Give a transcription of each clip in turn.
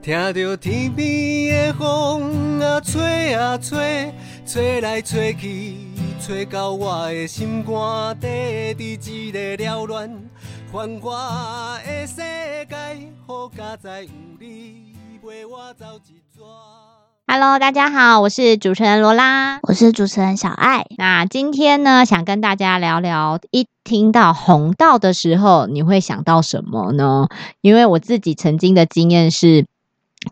听着天边的风啊吹啊吹，吹来吹去，吹到我的心肝底，伫一个缭乱繁华的世界，好佳哉有你陪我走一逝。Hello，大家好，我是主持人罗拉。我是主持人小爱。那今天呢，想跟大家聊聊，一听到红道的时候，你会想到什么呢？因为我自己曾经的经验是，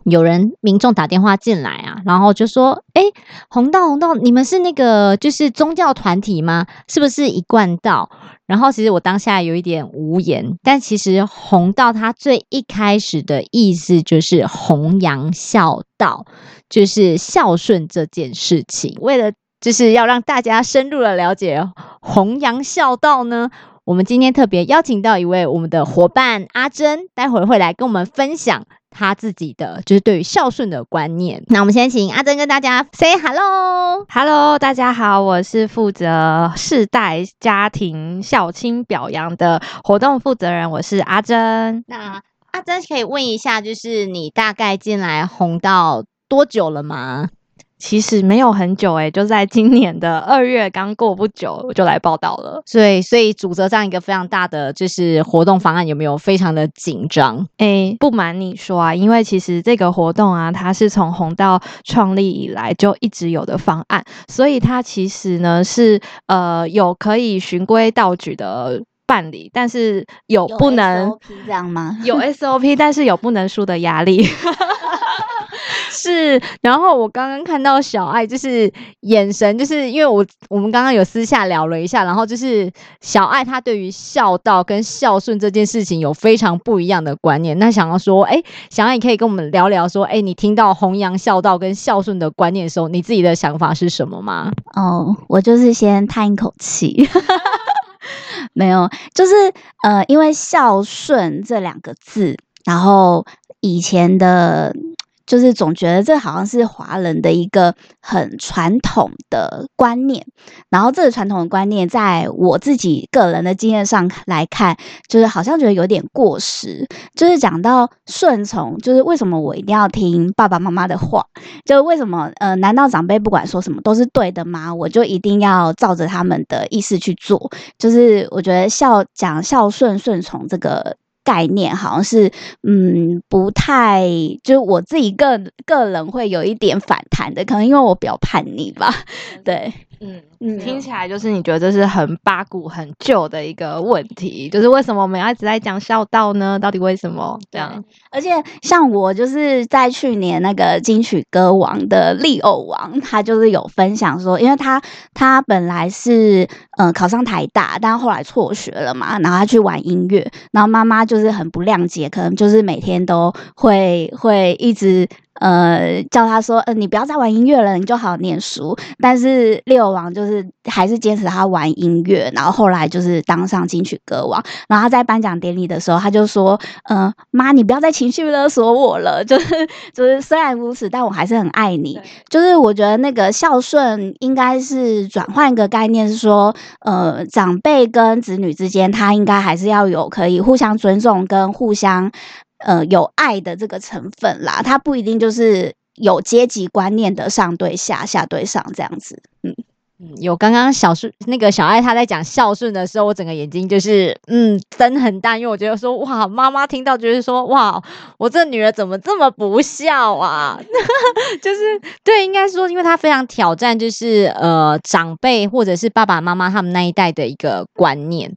有人民众打电话进来啊，然后就说：“哎，红道红道，你们是那个就是宗教团体吗？是不是一贯道？”然后其实我当下有一点无言，但其实红道它最一开始的意思就是弘扬孝道，就是孝顺这件事情。为了就是要让大家深入的了解弘扬孝道呢，我们今天特别邀请到一位我们的伙伴阿珍，待会儿会来跟我们分享他自己的就是对于孝顺的观念。那我们先请阿珍跟大家 say hello。Hello，大家好，我是负责世代家庭孝亲表扬的活动负责人，我是阿珍。那阿珍可以问一下，就是你大概进来红到多久了吗？其实没有很久诶、就在今年的二月刚过不久，我就来报道了。所以，所以主责这样一个非常大的就是活动方案，有没有非常的紧张？诶，不瞒你说啊，因为其实这个活动啊，它是从红道创立以来就一直有的方案，所以它其实呢是呃有可以循规蹈矩的办理，但是有不能 SOP 这样吗？有 SOP，但是有不能输的压力。是，然后我刚刚看到小爱，就是眼神，就是因为我我们刚刚有私下聊了一下，然后就是小爱她对于孝道跟孝顺这件事情有非常不一样的观念。那想要说，哎，小爱，你可以跟我们聊聊说，哎，你听到弘扬孝道跟孝顺的观念的时候，你自己的想法是什么吗？哦，我就是先叹一口气，没有，就是呃，因为孝顺这两个字，然后以前的。就是总觉得这好像是华人的一个很传统的观念，然后这个传统的观念，在我自己个人的经验上来看，就是好像觉得有点过时。就是讲到顺从，就是为什么我一定要听爸爸妈妈的话？就为什么呃，难道长辈不管说什么都是对的吗？我就一定要照着他们的意思去做？就是我觉得孝讲孝顺顺从这个。概念好像是，嗯，不太，就是我自己个个人会有一点反弹的，可能因为我比较叛逆吧，对，嗯嗯听起来就是你觉得这是很八股、很旧的一个问题，就是为什么我们要一直在讲孝道呢？到底为什么这样？而且像我就是在去年那个金曲歌王的利偶王，他就是有分享说，因为他他本来是嗯、呃考上台大，但后来辍学了嘛，然后他去玩音乐，然后妈妈就是很不谅解，可能就是每天都会会一直。呃，叫他说，呃，你不要再玩音乐了，你就好好念书。但是六王就是还是坚持他玩音乐，然后后来就是当上金曲歌王。然后他在颁奖典礼的时候，他就说，呃，妈，你不要再情绪勒索我了。就 是就是，虽然如此，但我还是很爱你。就是我觉得那个孝顺应该是转换一个概念，是说，呃，长辈跟子女之间，他应该还是要有可以互相尊重跟互相呃有爱的这个成分啦。他不一定就是有阶级观念的上对下，下对上这样子。嗯，嗯，有刚刚小顺那个小爱她在讲孝顺的时候，我整个眼睛就是嗯灯很大，因为我觉得说哇，妈妈听到就是说哇，我这女儿怎么这么不孝啊？就是对，应该说，因为她非常挑战，就是呃长辈或者是爸爸妈妈他们那一代的一个观念，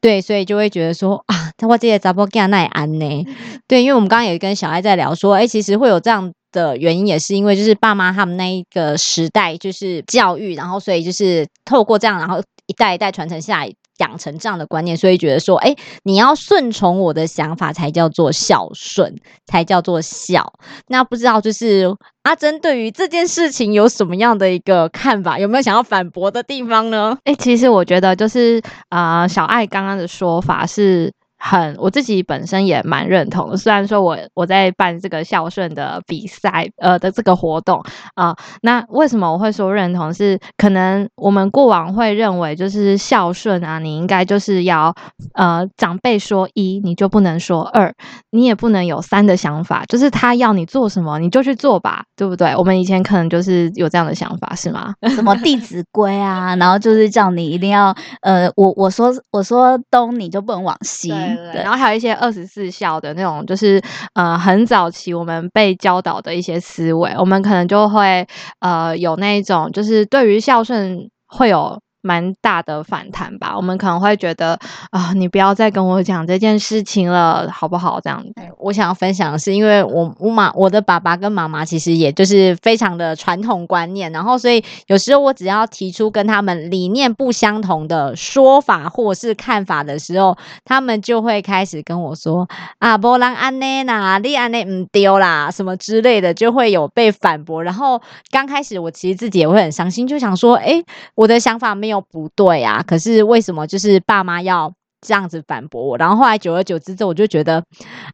对，所以就会觉得说啊，我这些查甫囝那也安呢？对，因为我们刚刚有跟小爱在聊说，哎，其实会有这样。的原因也是因为就是爸妈他们那一个时代就是教育，然后所以就是透过这样，然后一代一代传承下来，养成这样的观念，所以觉得说，哎，你要顺从我的想法才叫做孝顺，才叫做孝。那不知道就是阿珍对于这件事情有什么样的一个看法？有没有想要反驳的地方呢？哎、其实我觉得就是啊、呃小爱刚刚的说法是很我自己本身也蛮认同的。虽然说我我在办这个孝顺的比赛，呃的这个活动啊，那为什么我会说认同？是可能我们过往会认为就是孝顺啊，你应该就是要呃长辈说一，你就不能说二，你也不能有三的想法，就是他要你做什么你就去做吧，对不对？我们以前可能就是有这样的想法，是吗？什么《弟子规》啊，然后就是叫你一定要呃，我我说我说东你就不能往西，对，然后还有一些二十四孝的那种，就是呃很早期我们被教导的一些思维，我们可能就会呃有那一种，就是对于孝顺会有。蛮大的反弹吧，我们可能会觉得啊，你不要再跟我讲这件事情了，好不好？这样子，我想要分享的是，因为我我妈我的爸爸跟妈妈其实也就是非常的传统观念，然后所以有时候我只要提出跟他们理念不相同的说法或是看法的时候，他们就会开始跟我说啊，波浪安内呐，利安内唔丢啦，什么之类的，就会有被反驳。然后刚开始我其实自己也会很伤心，就想说，哎，我的想法没有。又不对啊！可是为什么就是爸妈要这样子反驳我？然后后来久而久之之后，我就觉得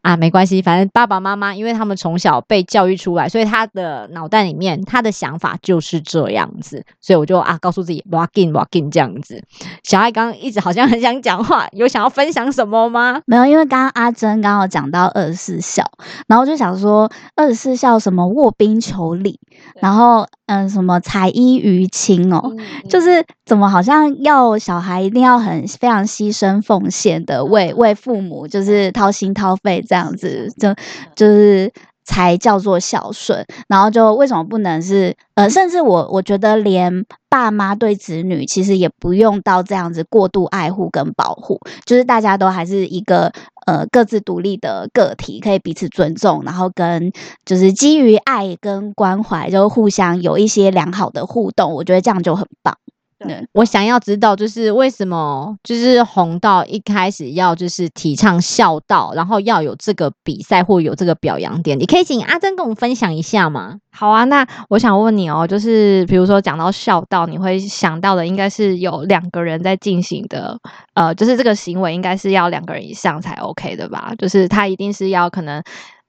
啊，没关系，反正爸爸妈妈因为他们从小被教育出来，所以他的脑袋里面他的想法就是这样子，所以我就啊告诉自己 walk in walk in 这样子。小爱刚刚一直好像很想讲话，有想要分享什么吗？没有，因为刚刚阿珍刚好讲到二十四孝，然后就想说二十四孝什么卧冰求鲤，然后。嗯，什么才衣娱亲哦，就是怎么好像要小孩一定要很非常牺牲奉献的为为父母，就是掏心掏肺这样子，就就是才叫做孝顺。然后就为什么不能是呃，甚至我我觉得连爸妈对子女其实也不用到这样子过度爱护跟保护，就是大家都还是一个。呃，各自独立的个体可以彼此尊重，然后跟就是基于爱跟关怀，就互相有一些良好的互动，我觉得这样就很棒。对，我想要知道就是为什么就是红道一开始要就是提倡孝道，然后要有这个比赛或有这个表扬典礼，可以请阿珍跟我们分享一下吗？好啊，那我想问你哦，就是比如说讲到孝道，你会想到的应该是有两个人在进行的，呃，就是这个行为应该是要两个人以上才 OK 的吧？就是他一定是要可能。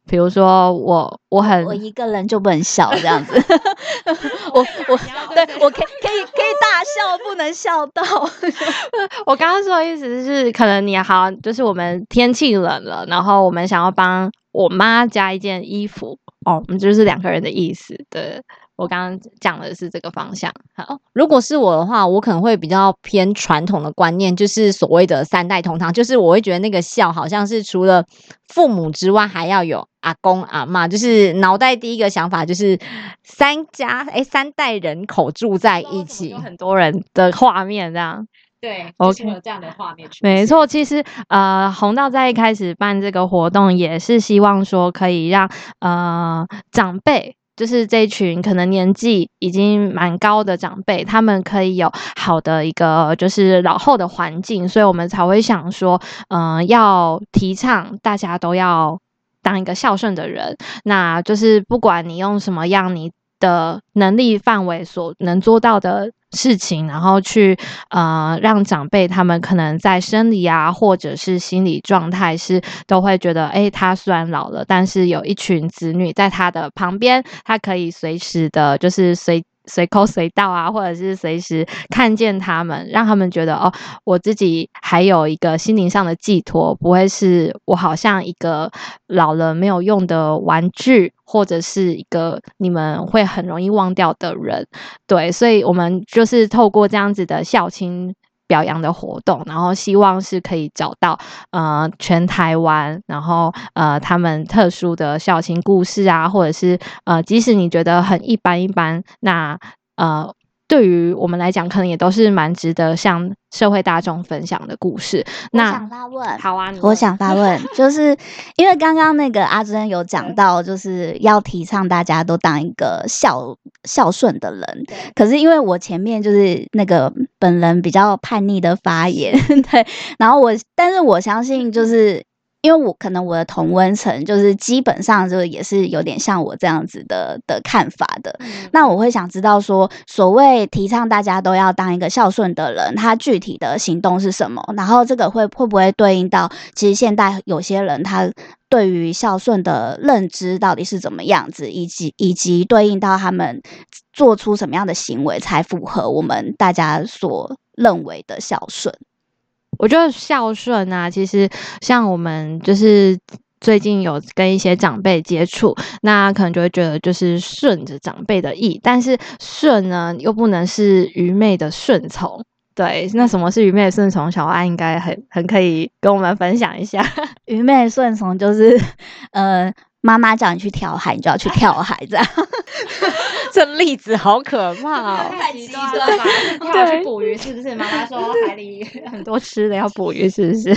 比如说我我很我一个人就不能笑这样子，我我对我可以可以可以大笑，不能笑到。我刚刚说的意思是，可能你好，就是我们天气冷了，然后我们想要帮我妈加一件衣服哦，我们就是两个人的意思。对我刚刚讲的是这个方向。好，如果是我的话，我可能会比较偏传统的观念，就是所谓的三代同堂，就是我会觉得那个笑好像是除了父母之外，还要有。阿公阿妈就是脑袋第一个想法就是三家哎三代人口住在一起，很多人的画面这样。对，OK，有这样的画面。没错，其实呃，红道在一开始办这个活动也是希望说可以让呃长辈，就是这群可能年纪已经蛮高的长辈，他们可以有好的一个就是老后的环境，所以我们才会想说，嗯，要提倡大家都要。当一个孝顺的人，那就是不管你用什么样你的能力范围所能做到的事情，然后去呃让长辈他们可能在生理啊或者是心理状态是都会觉得，哎，他虽然老了，但是有一群子女在他的旁边，他可以随时的，就是随。随口随到啊，或者是随时看见他们，让他们觉得哦，我自己还有一个心灵上的寄托，不会是我好像一个老了没有用的玩具，或者是一个你们会很容易忘掉的人。对，所以我们就是透过这样子的校亲。表扬的活动，然后希望是可以找到呃全台湾，然后呃他们特殊的孝亲故事啊，或者是呃即使你觉得很一般一般，那呃。对于我们来讲，可能也都是蛮值得向社会大众分享的故事。那想发问，好啊，我想发问，就是因为刚刚那个阿珍有讲到，就是要提倡大家都当一个孝孝顺的人。可是因为我前面就是那个本人比较叛逆的发言，对，然后我，但是我相信就是。因为我可能我的同温层就是基本上就也是有点像我这样子的的看法的。那我会想知道说，所谓提倡大家都要当一个孝顺的人，他具体的行动是什么？然后这个会会不会对应到，其实现代有些人他对于孝顺的认知到底是怎么样子，以及以及对应到他们做出什么样的行为才符合我们大家所认为的孝顺？我觉得孝顺啊，其实像我们就是最近有跟一些长辈接触，那可能就会觉得就是顺着长辈的意，但是顺呢又不能是愚昧的顺从。对，那什么是愚昧的顺从？小爱应该很很可以跟我们分享一下。愚昧顺从就是，呃，妈妈叫你去跳海，你就要去跳海，这样。这例子好可怕哦！太极端了吧？跳去捕鱼是不是？妈妈说海里很多吃的，要捕鱼是不是？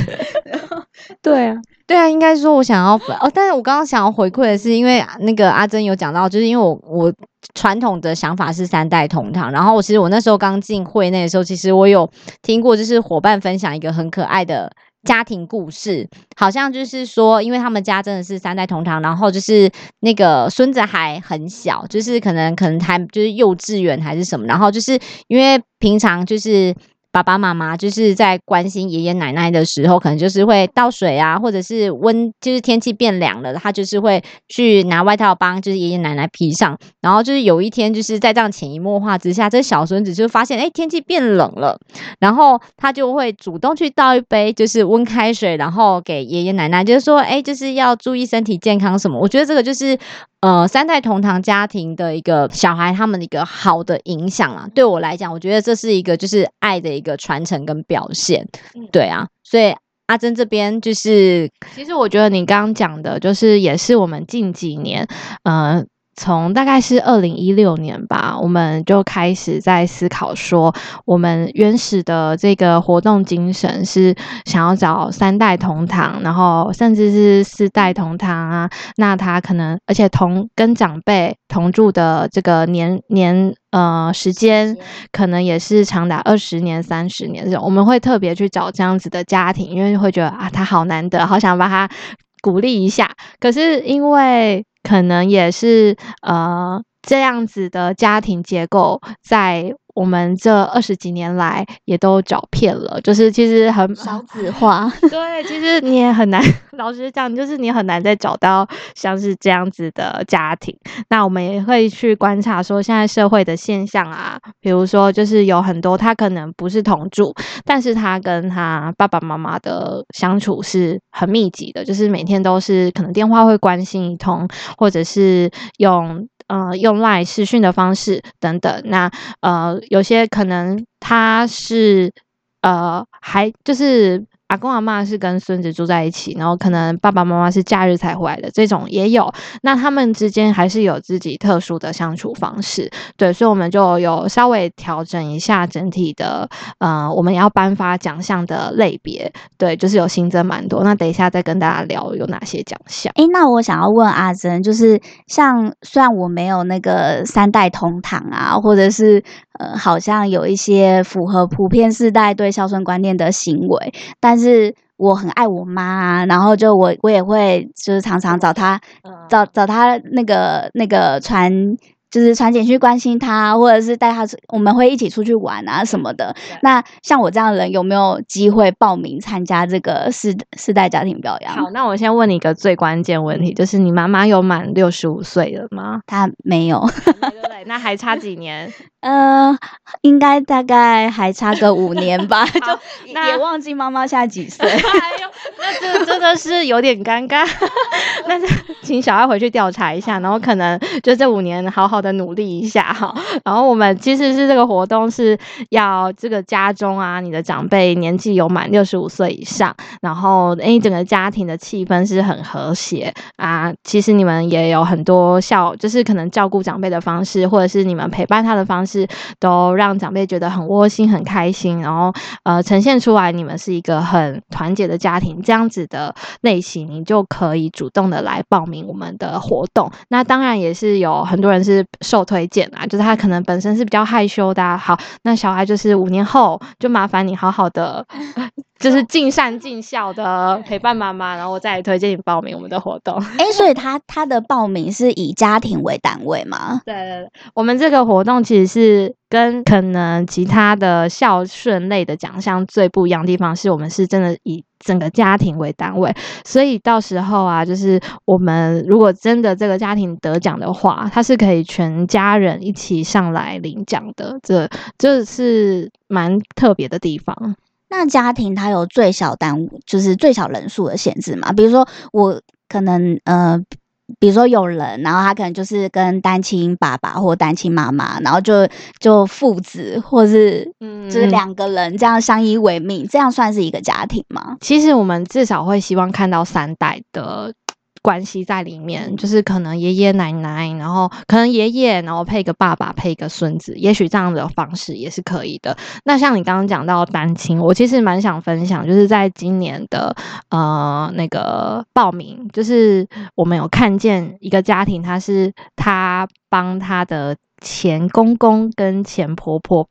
对啊，对啊，应该说我想要哦，但是我刚刚想要回馈的是，因为那个阿珍有讲到，就是因为我我传统的想法是三代同堂，然后我其实我那时候刚进会内的时候，其实我有听过，就是伙伴分享一个很可爱的。家庭故事好像就是说，因为他们家真的是三代同堂，然后就是那个孙子还很小，就是可能可能还就是幼稚园还是什么，然后就是因为平常就是。爸爸妈妈就是在关心爷爷奶奶的时候，可能就是会倒水啊，或者是温，就是天气变凉了，他就是会去拿外套帮就是爷爷奶奶披上。然后就是有一天，就是在这样潜移默化之下，这小孙子就发现，哎，天气变冷了，然后他就会主动去倒一杯就是温开水，然后给爷爷奶奶，就是说，哎，就是要注意身体健康什么。我觉得这个就是。呃，三代同堂家庭的一个小孩，他们的一个好的影响啊，对我来讲，我觉得这是一个就是爱的一个传承跟表现，对啊，所以阿珍这边就是，其实我觉得你刚刚讲的，就是也是我们近几年，呃。从大概是二零一六年吧，我们就开始在思考说，我们原始的这个活动精神是想要找三代同堂，然后甚至是四代同堂啊。那他可能，而且同跟长辈同住的这个年年呃时间，可能也是长达二十年、三十年这种。我们会特别去找这样子的家庭，因为会觉得啊，他好难得，好想把他鼓励一下。可是因为可能也是呃这样子的家庭结构，在。我们这二十几年来也都找遍了，就是其实很少子化。对，其实 你也很难，老实讲，就是你很难再找到像是这样子的家庭。那我们也会去观察说，现在社会的现象啊，比如说就是有很多他可能不是同住，但是他跟他爸爸妈妈的相处是很密集的，就是每天都是可能电话会关心一通，或者是用。呃，用赖视讯的方式等等，那呃，有些可能他是呃，还就是。阿公阿妈是跟孙子住在一起，然后可能爸爸妈妈是假日才回来的，这种也有。那他们之间还是有自己特殊的相处方式，对，所以我们就有稍微调整一下整体的，呃，我们要颁发奖项的类别，对，就是有新增蛮多。那等一下再跟大家聊有哪些奖项。诶，那我想要问阿珍，就是像虽然我没有那个三代同堂啊，或者是呃，好像有一些符合普遍世代对孝顺观念的行为，但是。我很爱我妈，然后就我我也会就是常常找她找找她那个那个传。就是传简讯关心她，或者是带她，我们会一起出去玩啊什么的。那像我这样的人，有没有机会报名参加这个四世代家庭表扬？好，那我先问你一个最关键问题，就是你妈妈有满六十五岁了吗？她没有。对，那还差几年？呃，应该大概还差个五 年吧。就也忘记妈妈现在几岁。哎呦，那这真的是有点尴尬。那就请小爱回去调查一下，然后可能就这五年好好。的努力一下哈，然后我们其实是这个活动是要这个家中啊，你的长辈年纪有满六十五岁以上，然后诶整个家庭的气氛是很和谐啊。其实你们也有很多孝，就是可能照顾长辈的方式，或者是你们陪伴他的方式，都让长辈觉得很窝心、很开心。然后呃，呈现出来你们是一个很团结的家庭，这样子的类型，你就可以主动的来报名我们的活动。那当然也是有很多人是。受推荐啊，就是他可能本身是比较害羞的。好，那小孩就是五年后就麻烦你好好的 就是尽善尽孝的陪伴妈妈，然后我再推荐你报名我们的活动。哎、所以他他的报名是以家庭为单位吗？对对对，我们这个活动其实是是跟可能其他的孝顺类的奖项最不一样的地方，是我们是真的以整个家庭为单位，所以到时候啊，就是我们如果真的这个家庭得奖的话，它是可以全家人一起上来领奖的，这这是蛮特别的地方。那家庭它有最小单，就是最小人数的限制嘛？比如说我可能呃，比如说有人，然后他可能就是跟单亲爸爸或单亲妈妈，然后就就父子或是嗯就是两个人这样相依为命，这样算是一个家庭吗？其实我们至少会希望看到三代的关系在里面，就是可能爷爷奶奶，然后可能爷爷，然后配一个爸爸，配一个孙子，也许这样的方式也是可以的。那像你刚刚讲到单亲，我其实蛮想分享，就是在今年的呃那个报名，就是我们有看见一个家庭，他是他帮他的前公公跟前婆婆。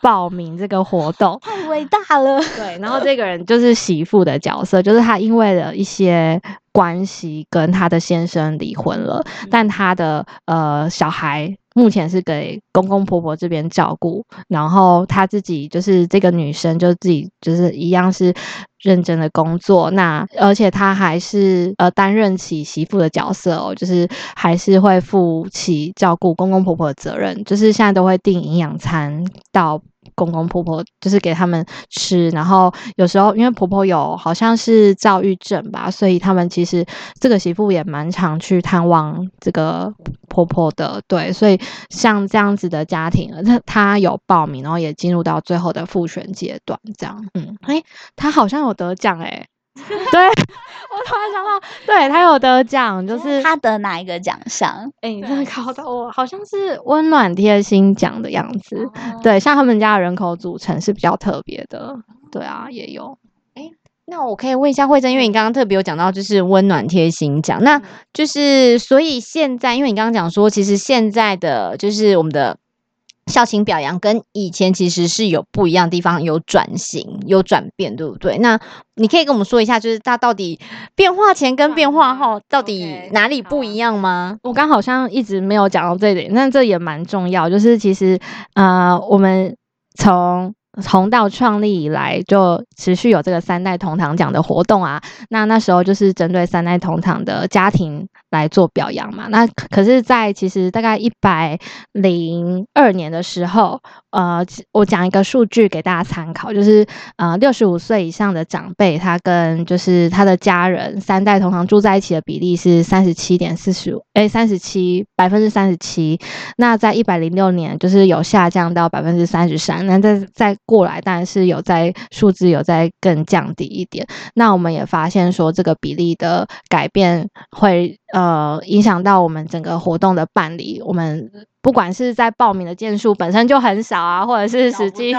报名这个活动，太伟大了！对，然后这个人就是媳妇的角色，就是他因为了一些关系跟他的先生离婚了，但他的呃小孩目前是给公公婆婆这边照顾，然后他自己就是这个女生就自己就是一样是认真的工作，那而且她还是呃担任起媳妇的角色哦，就是还是会负起照顾公公婆婆的责任，就是现在都会订营养餐到。公公婆婆就是给他们吃，然后有时候因为婆婆有好像是躁郁症吧，所以他们其实这个媳妇也蛮常去探望这个婆婆的，对，所以像这样子的家庭，她她有报名，然后也进入到最后的复选阶段，这样，嗯，诶，她好像有得奖诶。对，我突然想到，对他有得奖，就是他得哪一个奖项？哎、你真的考到我，好像是温暖贴心奖的样子。哦对，像他们家的人口组成是比较特别的。对啊，也有。那我可以问一下慧珍，因为你刚刚特别有讲到就是温暖贴心奖，那就是所以现在，因为你刚刚讲说，其实现在的就是我们的校庆表扬跟以前其实是有不一样的地方，有转型，有转变，对不对？那你可以跟我们说一下，就是它到底变化前跟变化后到底哪里不一样吗？我刚好像一直没有讲到这一点，但这也蛮重要。就是其实呃，我们从红道创立以来，就持续有这个三代同堂奖的活动啊。那那时候就是针对三代同堂的家庭来做表扬嘛。那可是，在其实大概一百零二年的时候，呃，我讲一个数据给大家参考，就是呃，六十五岁以上的长辈，他跟就是他的家人三代同堂住在一起的比例是三十七点四十五，哎，三十七百分之三十七。那在一百零六年，就是有下降到百分之三十三。那再再过来，当然是有在数字有在更降低一点。那我们也发现说，这个比例的改变会呃影响到我们整个活动的办理。我们不管是在报名的件数本身就很少啊，或者是实际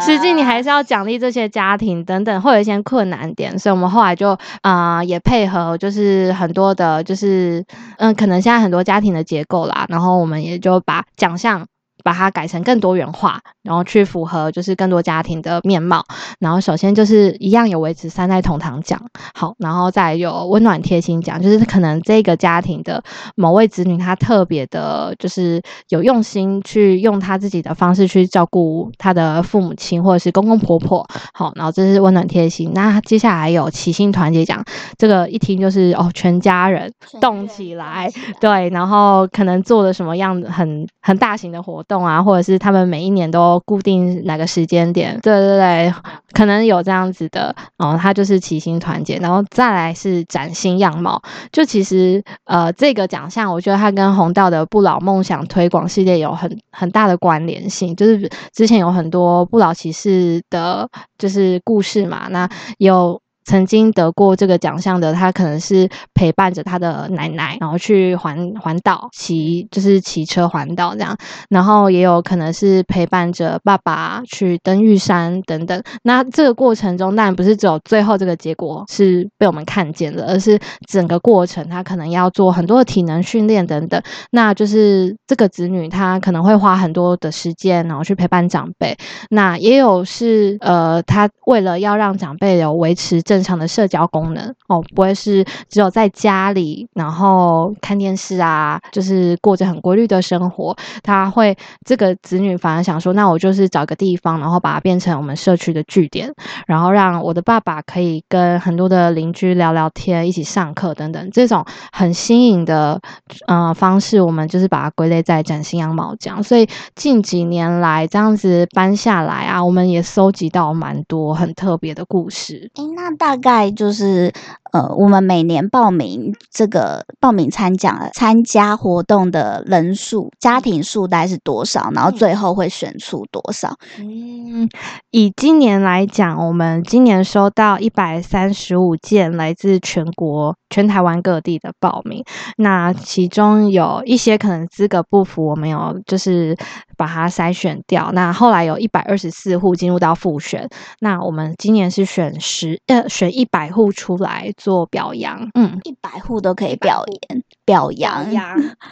实际你还是要奖励这些家庭等等，会有一些困难点，所以我们后来就啊、呃也配合，就是很多的，就是嗯、可能现在很多家庭的结构啦，然后我们也就把奖项。把它改成更多元化，然后去符合就是更多家庭的面貌。然后首先就是一样有维持三代同堂奖，好，然后再有温暖贴心奖，就是可能这个家庭的某位子女他特别的，就是有用心去用他自己的方式去照顾他的父母亲或者是公公婆婆，好，然后这是温暖贴心。那接下来有齐心团结奖，这个一听就是哦，全家人动起来，对，然后可能做了什么样很很大型的活动啊，或者是他们每一年都固定哪个时间点，对对对，可能有这样子的，哦，他就是齐心团结，然后再来是崭新样貌。就其实呃，这个奖项我觉得它跟红道的不老梦想推广系列有很很大的关联性，就是之前有很多不老骑士的，就是故事嘛，那有。曾经得过这个奖项的，他可能是陪伴着他的奶奶，然后去环环岛骑，就是骑车环岛这样。然后也有可能是陪伴着爸爸去登玉山等等。那这个过程中，当然不是只有最后这个结果是被我们看见的，而是整个过程他可能要做很多的体能训练等等。那就是这个子女他可能会花很多的时间，然后去陪伴长辈。那也有是呃，他为了要让长辈有维持正常的社交功能哦，不会是只有在家里然后看电视啊，就是过着很规律的生活。他会这个子女反而想说，那我就是找个地方，然后把它变成我们社区的据点，然后让我的爸爸可以跟很多的邻居聊聊天，一起上课等等，这种很新颖的呃方式，我们就是把它归类在崭新羊毛奖。所以近几年来这样子搬下来啊，我们也搜集到蛮多很特别的故事。诶，那大概就是呃，我们每年报名这个报名参奖参加活动的人数，家庭数大概是多少？然后最后会选出多少？嗯，以今年来讲，我们今年收到一百三十五件来自全国、全台湾各地的报名。那其中有一些可能资格不符，我们有就是把它筛选掉。那后来有一百二十四户进入到复选。那我们今年是选十呃选一百户出来做表扬。嗯，一百户都可以表演表扬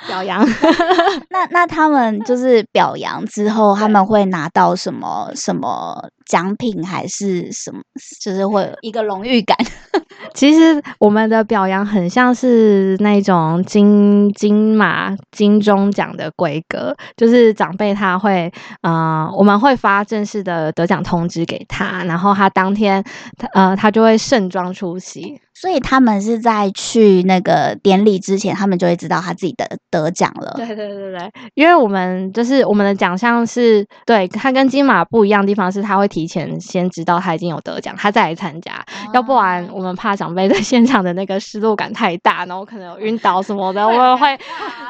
表扬。那那他们就是表扬之后，他们会拿到什么什么奖品，还是什么？就是会有一个荣誉感。其实我们的表扬很像是那种金金马金钟奖的规格，就是长辈他会，呃，我们会发正式的得奖通知给他，然后他当天，他呃，他就会盛装出席。所以他们是在去那个典礼之前，他们就会知道他自己的得奖了。对对对对，因为我们就是我们的奖项是对他跟金马不一样的地方是，他会提前先知道他已经有得奖，他再来参加。要不然我们怕长辈在现场的那个失落感太大，然后可能有晕倒什么的，我们会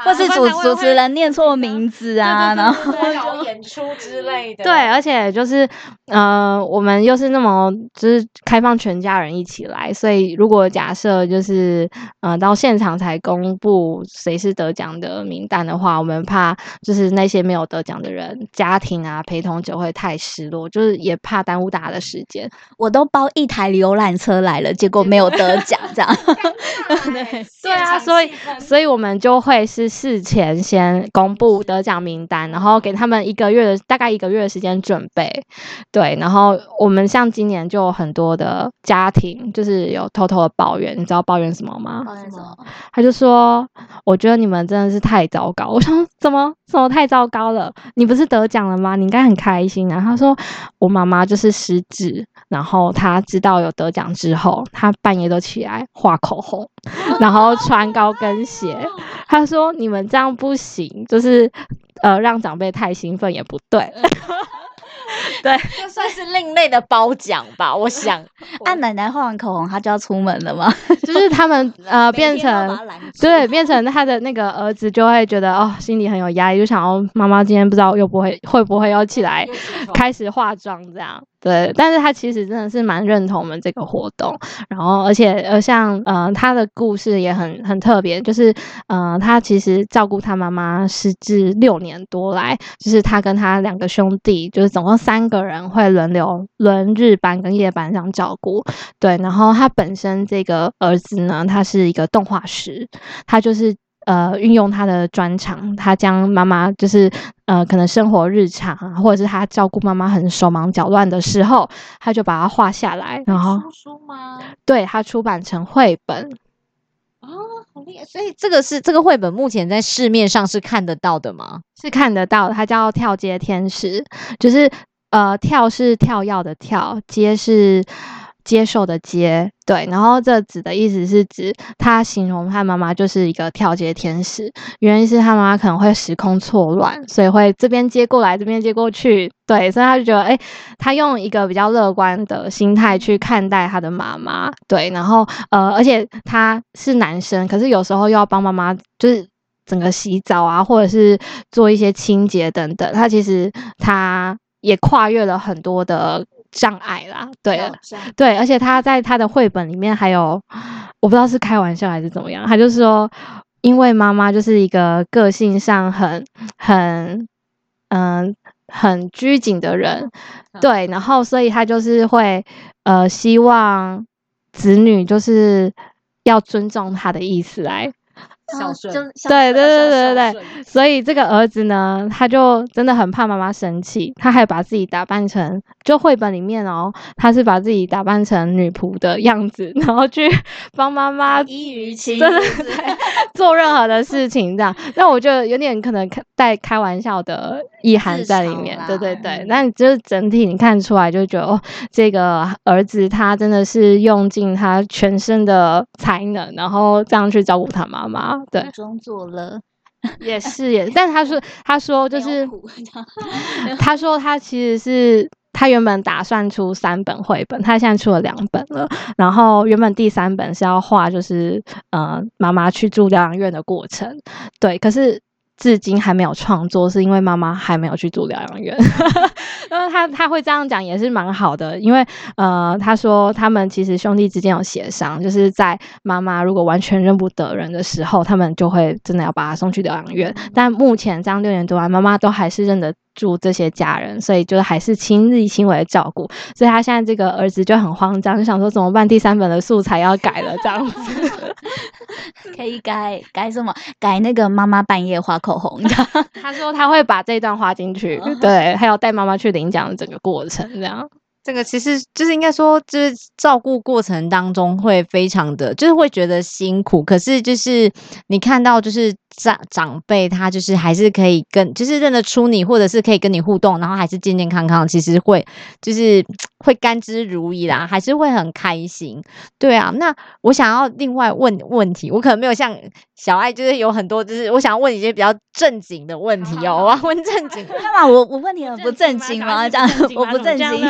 或是主主持人念错名字啊，然后演出之类的。对，而且就是呃，我们又是那么就是开放全家人一起来，所以如果假设就是，呃，到现场才公布谁是得奖的名单的话，我们怕就是那些没有得奖的人家庭啊陪同者会太失落，就是也怕耽误大家的时间。我都包一台游览车来了，结果没有得奖，这样。对啊，所以所以我们就会是事前先公布得奖名单，然后给他们一个月的大概一个月的时间准备。对，然后我们像今年就有很多的家庭就是有偷偷。抱怨，你知道抱怨什么吗？抱怨什么？他就说：“我觉得你们真的是太糟糕。”我想怎么怎么太糟糕了？你不是得奖了吗？你应该很开心啊。他说：“我妈妈就是失智，然后她知道有得奖之后，她半夜都起来画口红，然后穿高跟鞋。他说：你们这样不行，就是呃让长辈太兴奋也不对。” 对，就算是另类的褒奖吧。我想，按 奶奶画完口红，她就要出门了吗？就是他们呃变成对，变成他的那个儿子就会觉得哦，心里很有压力，就想要妈妈今天不知道又不会会不会要起来开始化妆这样。对，但是他其实真的是蛮认同我们这个活动，然后而且呃像呃他的故事也很很特别，就是呃他其实照顾他妈妈失智六年多来，就是他跟他两个兄弟，就是总共三个人会轮流轮日班跟夜班这样照顾。对，然后他本身这个儿子呢，他是一个动画师，他就是。呃，运用他的专长，他将妈妈就是呃，可能生活日常啊，或者是他照顾妈妈很手忙脚乱的时候，他就把它画下来，然后书吗？对，他出版成绘本。哦，好厉害！所以这个是这个绘本目前在市面上是看得到的吗？是看得到，它叫《跳街天使》，就是呃，跳是跳跃的跳，街是。接受的接对，然后这指的意思是指他形容他妈妈就是一个跳接天使，原因是他妈妈可能会时空错乱，所以会这边接过来，这边接过去，对，所以他就觉得，哎，他用一个比较乐观的心态去看待他的妈妈，对，然后呃，而且他是男生，可是有时候又要帮妈妈，就是整个洗澡啊，或者是做一些清洁等等，他其实他也跨越了很多的。障碍啦。对对，而且他在他的绘本里面还有，我不知道是开玩笑还是怎么样，他就是说，因为妈妈就是一个个性上很很嗯、很拘谨的人，对，然后所以他就是会呃希望子女就是要尊重他的意思来孝顺对对对对对对所以这个儿子呢，他就真的很怕妈妈生气，他还把自己打扮成，就绘本里面哦，他是把自己打扮成女仆的样子，然后去帮妈妈一真的对 做任何的事情这样。那我觉得有点可能开带开玩笑的意涵在里面，对对对嗯。但就是整体你看出来就觉得哦，这个儿子他真的是用尽他全身的才能，然后这样去照顾他妈妈，对苦，中作了，也是也是，但他说他说就是 他说他其实是他原本打算出三本绘本，他现在出了两本了。然后原本第三本是要画就是呃妈妈去住疗养院的过程，对，可是。至今还没有创作，是因为妈妈还没有去住疗养院。那他他会这样讲也是蛮好的，因为呃他说他们其实兄弟之间有协商，就是在妈妈如果完全认不得人的时候，他们就会真的要把她送去疗养院。但目前这样六年多来，妈妈都还是认得住这些家人，所以就是还是亲力亲为的照顾。所以他现在这个儿子就很慌张，就想说怎么办？第三本的素材要改了，这样子。可以改改什么？改那个妈妈半夜画口红，他说他会把这段画进去，对，还有带妈妈去领奖的整个过程，这样。这个其实就是应该说，就是照顾过程当中会非常的，就是会觉得辛苦。可是就是你看到，就是长长辈他就是还是可以跟，就是认得出你，或者是可以跟你互动，然后还是健健康康，其实会就是 会甘之如饴啦，还是会很开心。对啊，那我想要另外问问题，我可能没有像小爱，就是有很多，就是我想要问一些比较正经的问题哦，我要问正经的。干嘛？我我问你很不正经吗？这样我不正经。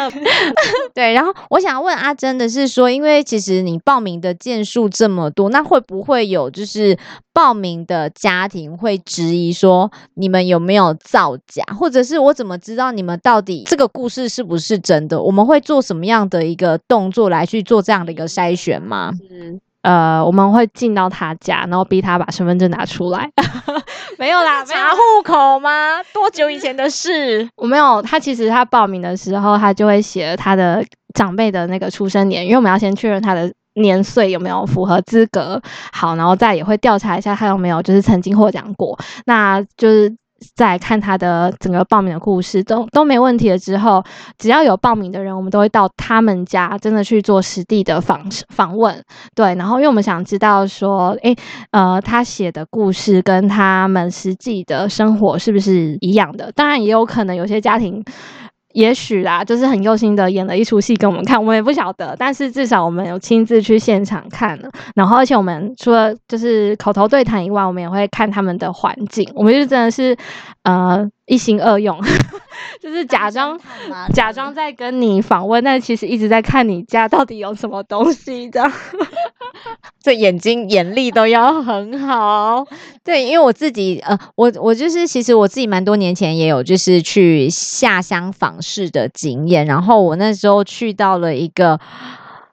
对，然后我想问阿珍的是说，因为其实你报名的件数这么多，那会不会有就是报名的家庭会质疑说你们有没有造假，或者是我怎么知道你们到底这个故事是不是真的？我们会做什么样的一个动作来去做这样的一个筛选吗？呃，我们会进到他家，然后逼他把身份证拿出来。没有啦，查户口吗？多久以前的事？我没有，他其实他报名的时候，他就会写他的长辈的那个出生年，因为我们要先确认他的年岁有没有符合资格，好，然后再也会调查一下他有没有就是曾经获奖过，那就是。再看他的整个报名的故事都都没问题了之后，只要有报名的人，我们都会到他们家真的去做实地的访访问，对，然后因为我们想知道说，诶，呃，他写的故事跟他们实际的生活是不是一样的？当然也有可能有些家庭。也许啦，就是很用心的演了一出戏给我们看，我们也不晓得，但是至少我们有亲自去现场看了，然后而且我们除了就是口头对谈以外，我们也会看他们的环境，我们就真的是呃一心二用，就是假装假装在跟你访问，但其实一直在看你家到底有什么东西的。这眼睛眼力都要很好，对，因为我自己呃，我我就是其实我自己蛮多年前也有就是去下乡访视的经验，然后我那时候去到了一个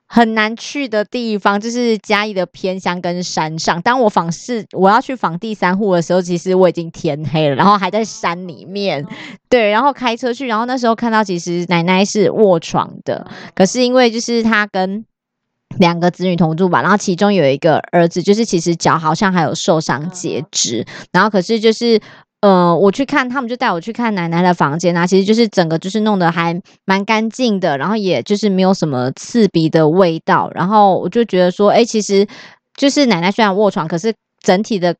很难去的地方，就是嘉义的偏乡跟山上。当我访视我要去访第三户的时候，其实我已经天黑了，然后还在山里面，对，然后开车去，然后那时候看到其实奶奶是卧床的，可是因为就是她跟两个子女同住吧，然后其中有一个儿子，就是其实脚好像还有受伤截肢，然后可是就是。呃，我去看，他们就带我去看奶奶的房间啊，其实就是整个就是弄得还蛮干净的，然后也就是没有什么刺鼻的味道，然后我就觉得说，哎，其实就是奶奶虽然卧床，可是整体的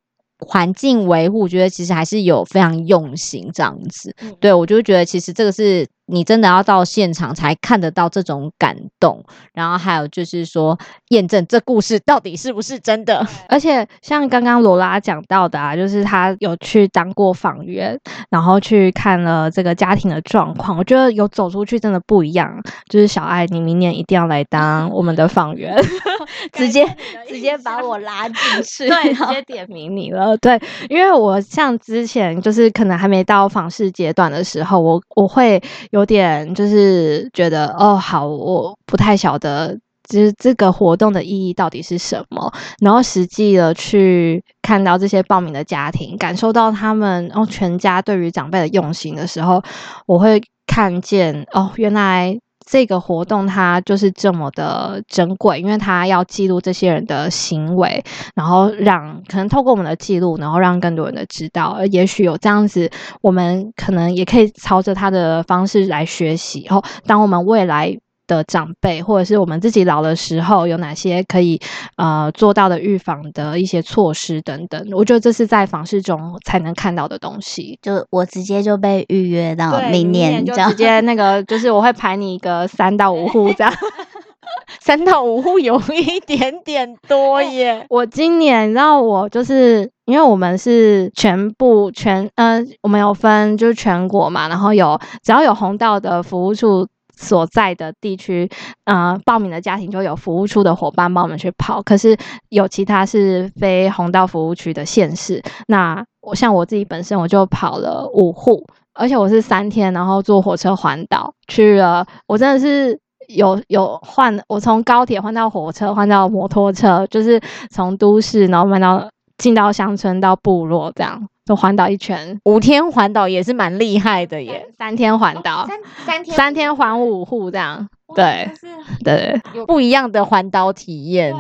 环境维护，我觉得其实还是有非常用心这样子。对我就觉得，其实这个是你真的要到现场才看得到这种感动，然后还有就是说验证这故事到底是不是真的。而且像刚刚罗拉讲到的啊，就是他有去当过访员，然后去看了这个家庭的状况，我觉得有走出去真的不一样。就是小爱，你明年一定要来当我们的访员，直接直接把我拉进去，对，直接点名你了。对，因为我像之前就是可能还没到访视阶段的时候，我我会有有点就是觉得哦，好，我不太晓得。就是这个活动的意义到底是什么？然后实际的去看到这些报名的家庭，感受到他们哦全家对于长辈的用心的时候，我会看见哦，原来这个活动它就是这么的珍贵，因为它要记录这些人的行为，然后让可能透过我们的记录，然后让更多人的知道，而也许有这样子，我们可能也可以朝着他的方式来学习。然后，当我们未来。的长辈，或者是我们自己老的时候，有哪些可以呃做到的预防的一些措施等等，我觉得这是在访视中才能看到的东西。就我直接就被预约到明年，就直接那个，就是我会排你一个三到五户这样，三到五户有一点点多耶。我今年，你知道我就是因为我们是全部全呃，我们有分就是全国嘛，然后有只要有红道的服务处。所在的地区，呃，报名的家庭就有服务处的伙伴帮我们去跑。可是有其他是非红道服务区的县市，那我像我自己本身我就跑了五户，而且我是三天，然后坐火车环岛去了。我真的是有有换，我从高铁换到火车，换到摩托车，就是从都市然后换到进到乡村到部落这样。就环岛一圈，五天环岛也是蛮厉害的耶。三天环岛，三三天三天环五户这样，对对，有不一样的环岛体验，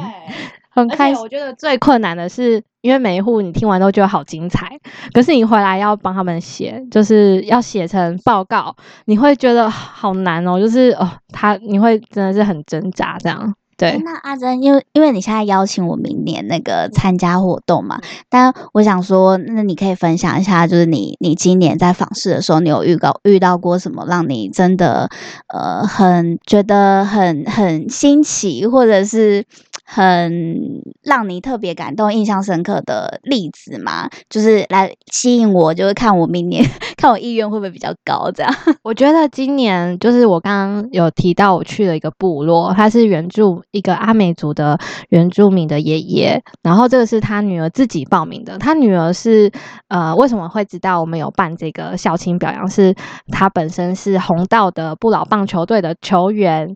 很开心。我觉得最困难的是，因为每一户你听完都觉得好精彩，可是你回来要帮他们写，就是要写成报告，你会觉得好难哦。就是哦，他你会真的是很挣扎这样。对，那阿珍，因为因为你现在邀请我明年那个参加活动嘛，但我想说，那你可以分享一下，就是你你今年在访视的时候，你有遇到遇到过什么让你真的呃很觉得很很新奇，或者是？很让你特别感动、印象深刻的例子吗？就是来吸引我，就是看我明年看我意愿会不会比较高？这样，我觉得今年就是我刚刚有提到我去了一个部落，他是原住一个阿美族的原住民的爷爷，然后这个是他女儿自己报名的。他女儿是呃，为什么会知道我们有办这个校庆表扬？是他本身是红道的不老棒球队的球员。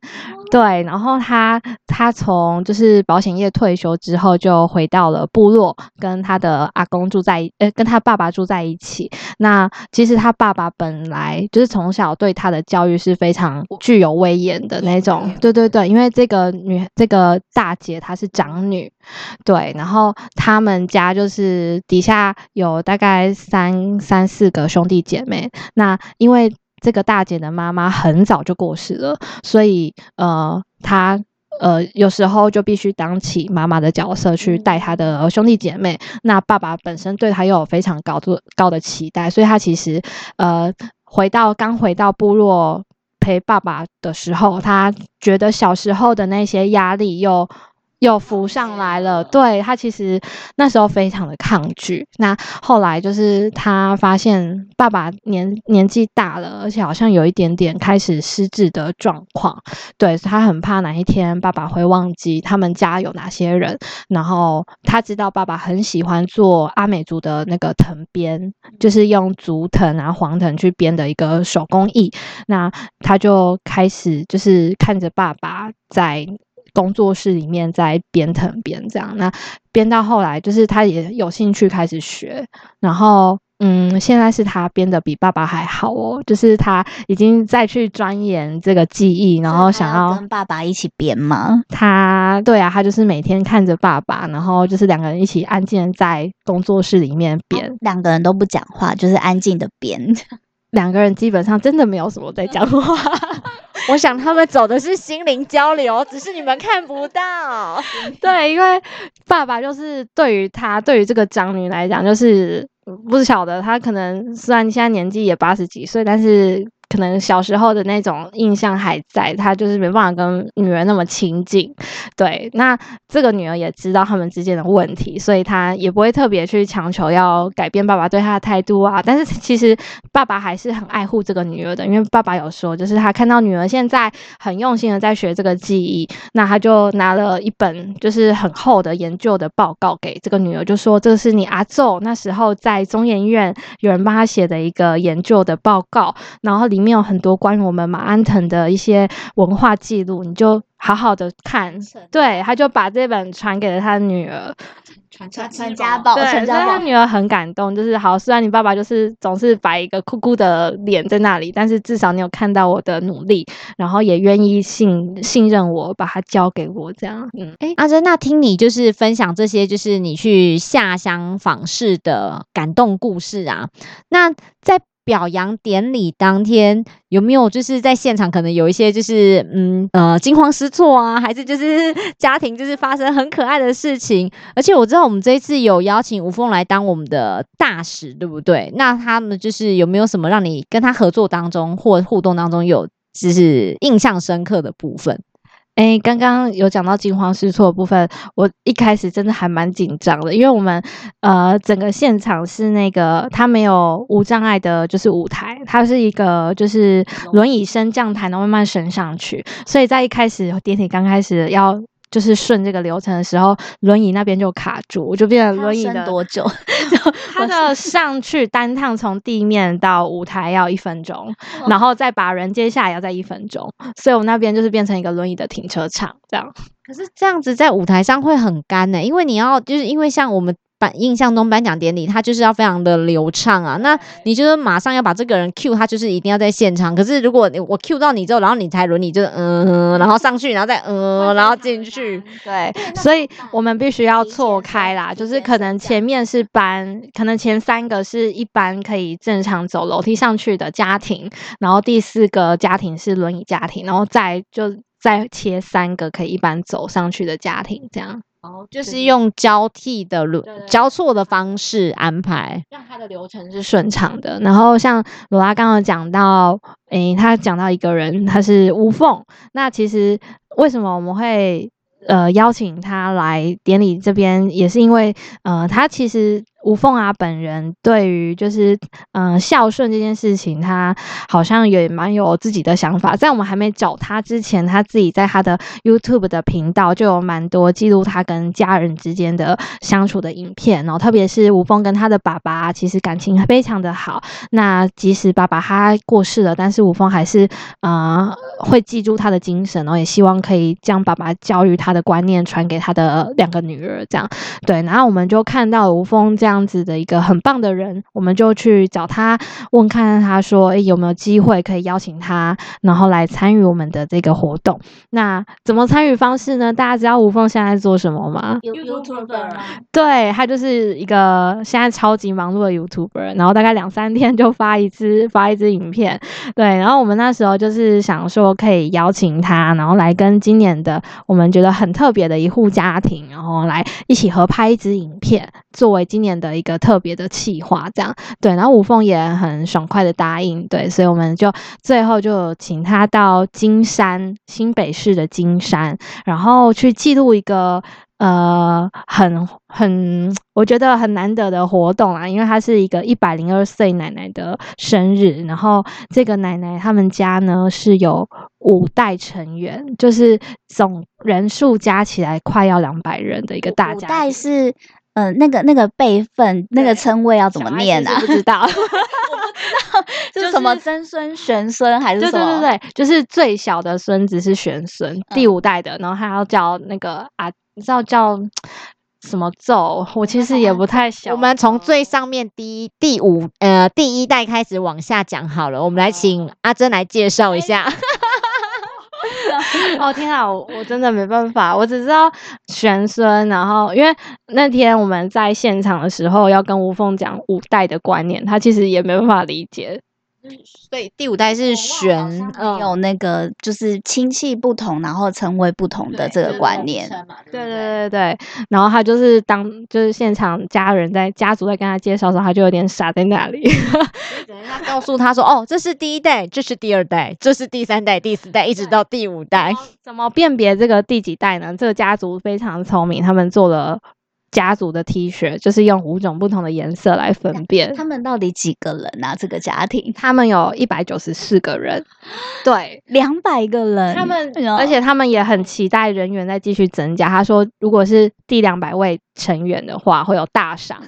对，然后他他从就是保险业退休之后，就回到了部落，跟他的阿公住在，呃，跟他爸爸住在一起。那其实他爸爸本来就是从小对他的教育是非常具有威严的那种。对对对，因为这个女这个大姐她是长女，对，然后他们家就是底下有大概三三四个兄弟姐妹。那因为这个大姐的妈妈很早就过世了，所以呃，她呃有时候就必须当起妈妈的角色去带她的兄弟姐妹。那爸爸本身对她又有非常高度高的期待，所以她其实呃回到刚回到部落陪爸爸的时候，她觉得小时候的那些压力又。又浮上来了，对他其实那时候非常的抗拒。那后来就是他发现爸爸年年纪大了，而且好像有一点点开始失智的状况，对他很怕哪一天爸爸会忘记他们家有哪些人。然后他知道爸爸很喜欢做阿美族的那个藤编，就是用竹藤啊黄藤去编的一个手工艺。那他就开始就是看着爸爸在。工作室里面在编藤编这样，那编到后来就是他也有兴趣开始学，然后嗯，现在是他编的比爸爸还好哦，就是他已经再去钻研这个技艺，然后想要跟爸爸一起编吗？他对啊，他就是每天看着爸爸，然后就是两个人一起安静在工作室里面编，两个人都不讲话，就是安静的编，两个人基本上真的没有什么在讲话。我想他们走的是心灵交流，只是你们看不到。对，因为爸爸就是对于他，对于这个长女来讲，就是不晓得他可能虽然现在年纪也八十几岁，但是。可能小时候的那种印象还在，他就是没办法跟女儿那么亲近。对，那这个女儿也知道他们之间的问题，所以她也不会特别去强求要改变爸爸对她的态度啊。但是其实爸爸还是很爱护这个女儿的，因为爸爸有说，就是他看到女儿现在很用心的在学这个技艺，那他就拿了一本就是很厚的研究的报告给这个女儿，就说这是你阿昼那时候在中研院有人帮他写的一个研究的报告，然后里。面有很多关于我们马鞍藤的一些文化记录，你就好好的看。对，他就把这本传给了他的女儿。传传传家宝，他女儿很感动，就是好，虽然你爸爸就是总是摆一个酷酷的脸在那里，但是至少你有看到我的努力，然后也愿意信信任我，把它交给我，这样，嗯，哎，阿珍，那听你就是分享这些，就是你去下乡访视的感动故事啊，那在。表扬典礼当天有没有就是在现场可能有一些就是嗯呃惊慌失措啊，还是就是 家庭就是发生很可爱的事情？而且我知道我们这一次有邀请吴峰来当我们的大使，对不对？那他们就是有没有什么让你跟他合作当中或互动当中有就是印象深刻的部分？哎，刚刚有讲到惊慌失措的部分，我一开始真的还蛮紧张的，因为我们呃整个现场是那个它没有无障碍的，就是舞台，它是一个就是轮椅升降台，能慢慢升上去，所以在一开始电梯刚开始要。就是顺这个流程的时候，轮椅那边就卡住，我就变成轮椅的多久？就 它的上去单趟从地面到舞台要一分钟，然后再把人接下来要再一分钟，所以我那边就是变成一个轮椅的停车场这样。可是这样子在舞台上会很干呢，因为你要就是因为像我们。印象中颁奖典礼，他就是要非常的流畅啊。那你就是马上要把这个人 Q，他就是一定要在现场。可是如果我 Q 到你之后，然后你才轮，你就嗯，然后上去，然后再嗯，然后进去。对，所以我们必须要错开啦。就是可能前面是班，可能前三个是一般可以正常走楼梯上去的家庭，然后第四个家庭是轮椅家庭，然后再就再切三个可以一般走上去的家庭，这样。哦，就是用交替的轮交错的方式安排，让它的流程是顺畅的。然后像罗拉刚刚讲到，诶，他讲到一个人，他是无缝。那其实为什么我们会呃邀请他来典礼这边，也是因为呃，他其实。吴凤啊，本人对于就是嗯孝顺这件事情，他好像也蛮有自己的想法。在我们还没找他之前，他自己在他的 YouTube 的频道就有蛮多记录他跟家人之间的相处的影片。然后特别是吴凤跟他的爸爸，其实感情非常的好。那即使爸爸他过世了，但是吴凤还是呃会记住他的精神，然后也希望可以将爸爸教育他的观念传给他的两个女儿。这样对，然后我们就看到吴凤这样。这样子的一个很棒的人，我们就去找他问看，他说：“诶，有没有机会可以邀请他，然后来参与我们的这个活动？那怎么参与方式呢？大家知道吴凤现在做什么吗？YouTuber，对他就是一个现在超级忙碌的 YouTuber，然后大概两三天就发一支发一支影片。对，然后我们那时候就是想说可以邀请他，然后来跟今年的我们觉得很特别的一户家庭，然后来一起合拍一支影片，作为今年。的一个特别的企划，这样对，然后吴凤也很爽快的答应，对，所以我们就最后就请他到金山新北市的金山，然后去记录一个呃很很我觉得很难得的活动啊，因为他是一个一百零二岁奶奶的生日，然后这个奶奶他们家呢是有五代成员，就是总人数加起来快要两百人的一个大家，五代是。嗯，那个那个辈分，那个称谓要怎么念啊？不知道，我不知道，就是什么曾孙、玄孙还是什么？对对对，就是最小的孙子是玄孙，第五代的，然后还要叫那个啊，你知道叫什么咒？我其实也不太晓。我们从最上面第一第五呃第一代开始往下讲好了，我们来请阿珍来介绍一下。哦天啊，我我真的没办法，我只知道玄孙，然后因为那天我们在现场的时候要跟吴凤讲五代的观念，他其实也没办法理解。对，第五代是玄，有那个就是亲戚不同，然后称谓不同的这个观念。对对对对，然后他就是当就是现场家人在家族在跟他介绍的时候，他就有点傻在那里。他告诉他说：“哦，这是第一代，这是第二代，这是第三代，第四代，一直到第五代。怎么辨别这个第几代呢？这个家族非常聪明，他们做了。”家族的 T 恤就是用五种不同的颜色来分辨。他们到底几个人啊？这个家庭，他们有一百九十四个人，对，两百个人。他们，而且他们也很期待人员再继续增加。他说，如果是第两百位成员的话，会有大赏。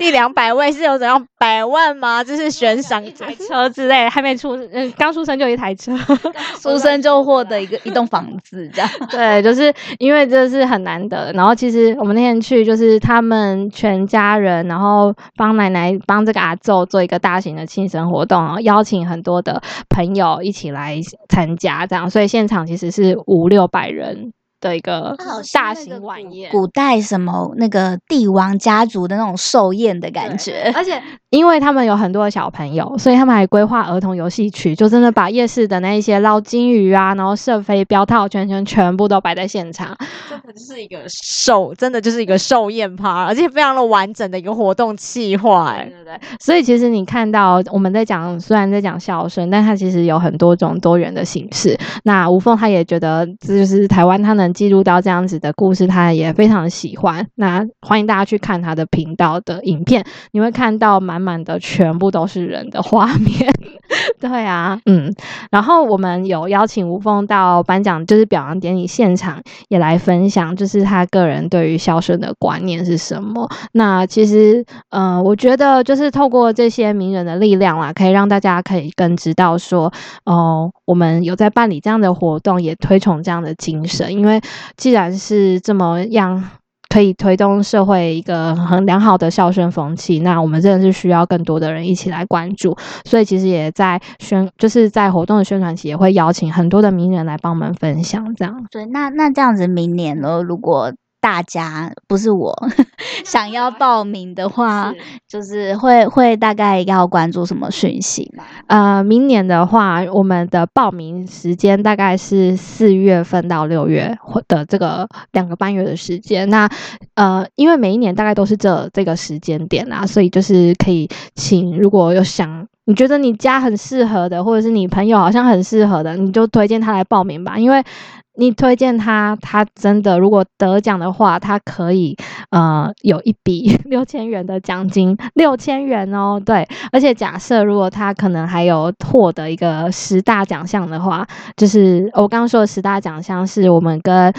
第两百位是有怎样百万吗？就是悬赏一台车之类，还没出，嗯，刚出生就一台车，出生就获得一个一栋房子，这样。对，就是因为这是很难得。然后其实我们那天去，就是他们全家人，然后帮奶奶帮这个阿昼做一个大型的庆生活动，然后邀请很多的朋友一起来参加，这样，所以现场其实是五六百人。的一个大型晚宴，古代什么那个帝王家族的那种寿宴的感觉，而且因为他们有很多的小朋友，所以他们还规划儿童游戏区，就真的把夜市的那一些捞金鱼啊，然后射飞镖套圈圈全部都摆在现场，真的就是一个寿，真的就是一个寿宴趴，而且非常的完整的一个活动计划，对对对。所以其实你看到我们在讲，虽然在讲孝顺，但它其实有很多种多元的形式。那吴凤他也觉得，这就是台湾他能。记录到这样子的故事，他也非常喜欢。那欢迎大家去看他的频道的影片，你会看到满满的全部都是人的画面。对啊，嗯。然后我们有邀请吴峰到颁奖，就是表扬典礼现场，也来分享，就是他个人对于孝顺的观念是什么。那其实，呃，我觉得就是透过这些名人的力量啦，可以让大家可以更知道说，哦，我们有在办理这样的活动，也推崇这样的精神，因为。既然是这么样，可以推动社会一个很良好的孝顺风气，那我们真的是需要更多的人一起来关注。所以其实也在宣，就是在活动的宣传期，也会邀请很多的名人来帮我们分享。这样，对，那那这样子，明年呢，如果大家不是我 想要报名的话，就是会会大概要关注什么讯息吗？呃，明年的话，我们的报名时间大概是四月份到六月的这个两个半月的时间。那呃，因为每一年大概都是这这个时间点啊，所以就是可以请如果有想你觉得你家很适合的，或者是你朋友好像很适合的，你就推荐他来报名吧，因为。你推荐他，他真的如果得奖的话，他可以呃有一笔 六千元的奖金，六千元哦，对，而且假设如果他可能还有获得一个十大奖项的话，就是我刚刚说的十大奖项，是我们跟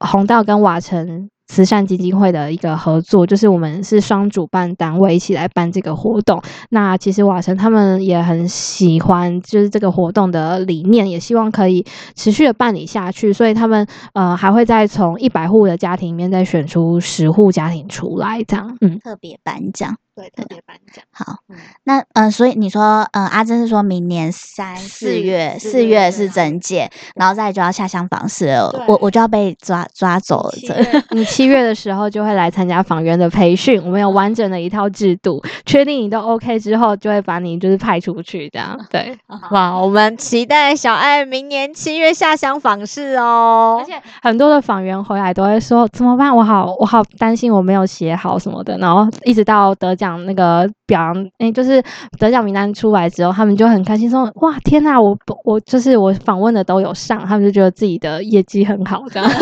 红道跟瓦城。慈善基金会的一个合作，就是我们是双主办单位一起来办这个活动。那其实瓦城他们也很喜欢，就是这个活动的理念，也希望可以持续的办理下去。所以他们呃还会再从一百户的家庭里面再选出十户家庭出来，这样嗯，特别颁奖。对，特别颁奖。好，那嗯，所以你说，嗯，阿珍是说明年三四月，四月是整届，然后再就要下乡访视了，我我就要被抓抓走了。你七月的时候就会来参加访员的培训，我们有完整的一套制度，确定你都 OK 之后，就会把你就是派出去这样。对，哇，我们期待小爱明年七月下乡访视哦。而且很多的访员回来都会说，怎么办？我好，我好担心我没有写好什么的，然后一直到得奖。那个表扬，哎，就是得奖名单出来之后，他们就很开心，说：“哇，天呐，我我就是我访问的都有上，他们就觉得自己的业绩很好，这样。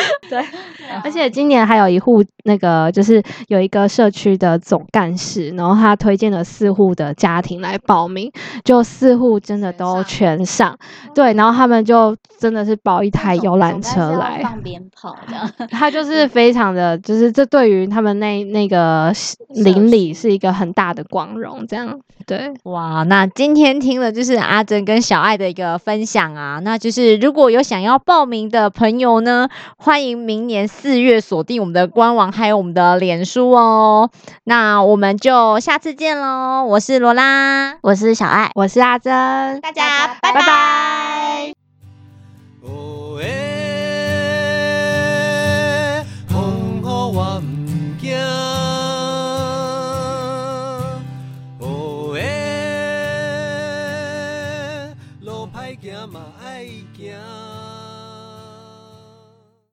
对，而且今年还有一户，那个就是有一个社区的总干事，然后他推荐了四户的家庭来报名，就四户真的都全上。对，然后他们就真的是包一台游览车来放鞭炮，这样。他就是非常的，就是这对于他们那那个邻里。是一个很大的光荣，这样对哇。那今天听了就是阿珍跟小爱的一个分享啊，那就是如果有想要报名的朋友呢，欢迎明年四月锁定我们的官网还有我们的脸书哦。那我们就下次见喽，我是罗拉，我是小爱，我是阿珍，大家拜拜。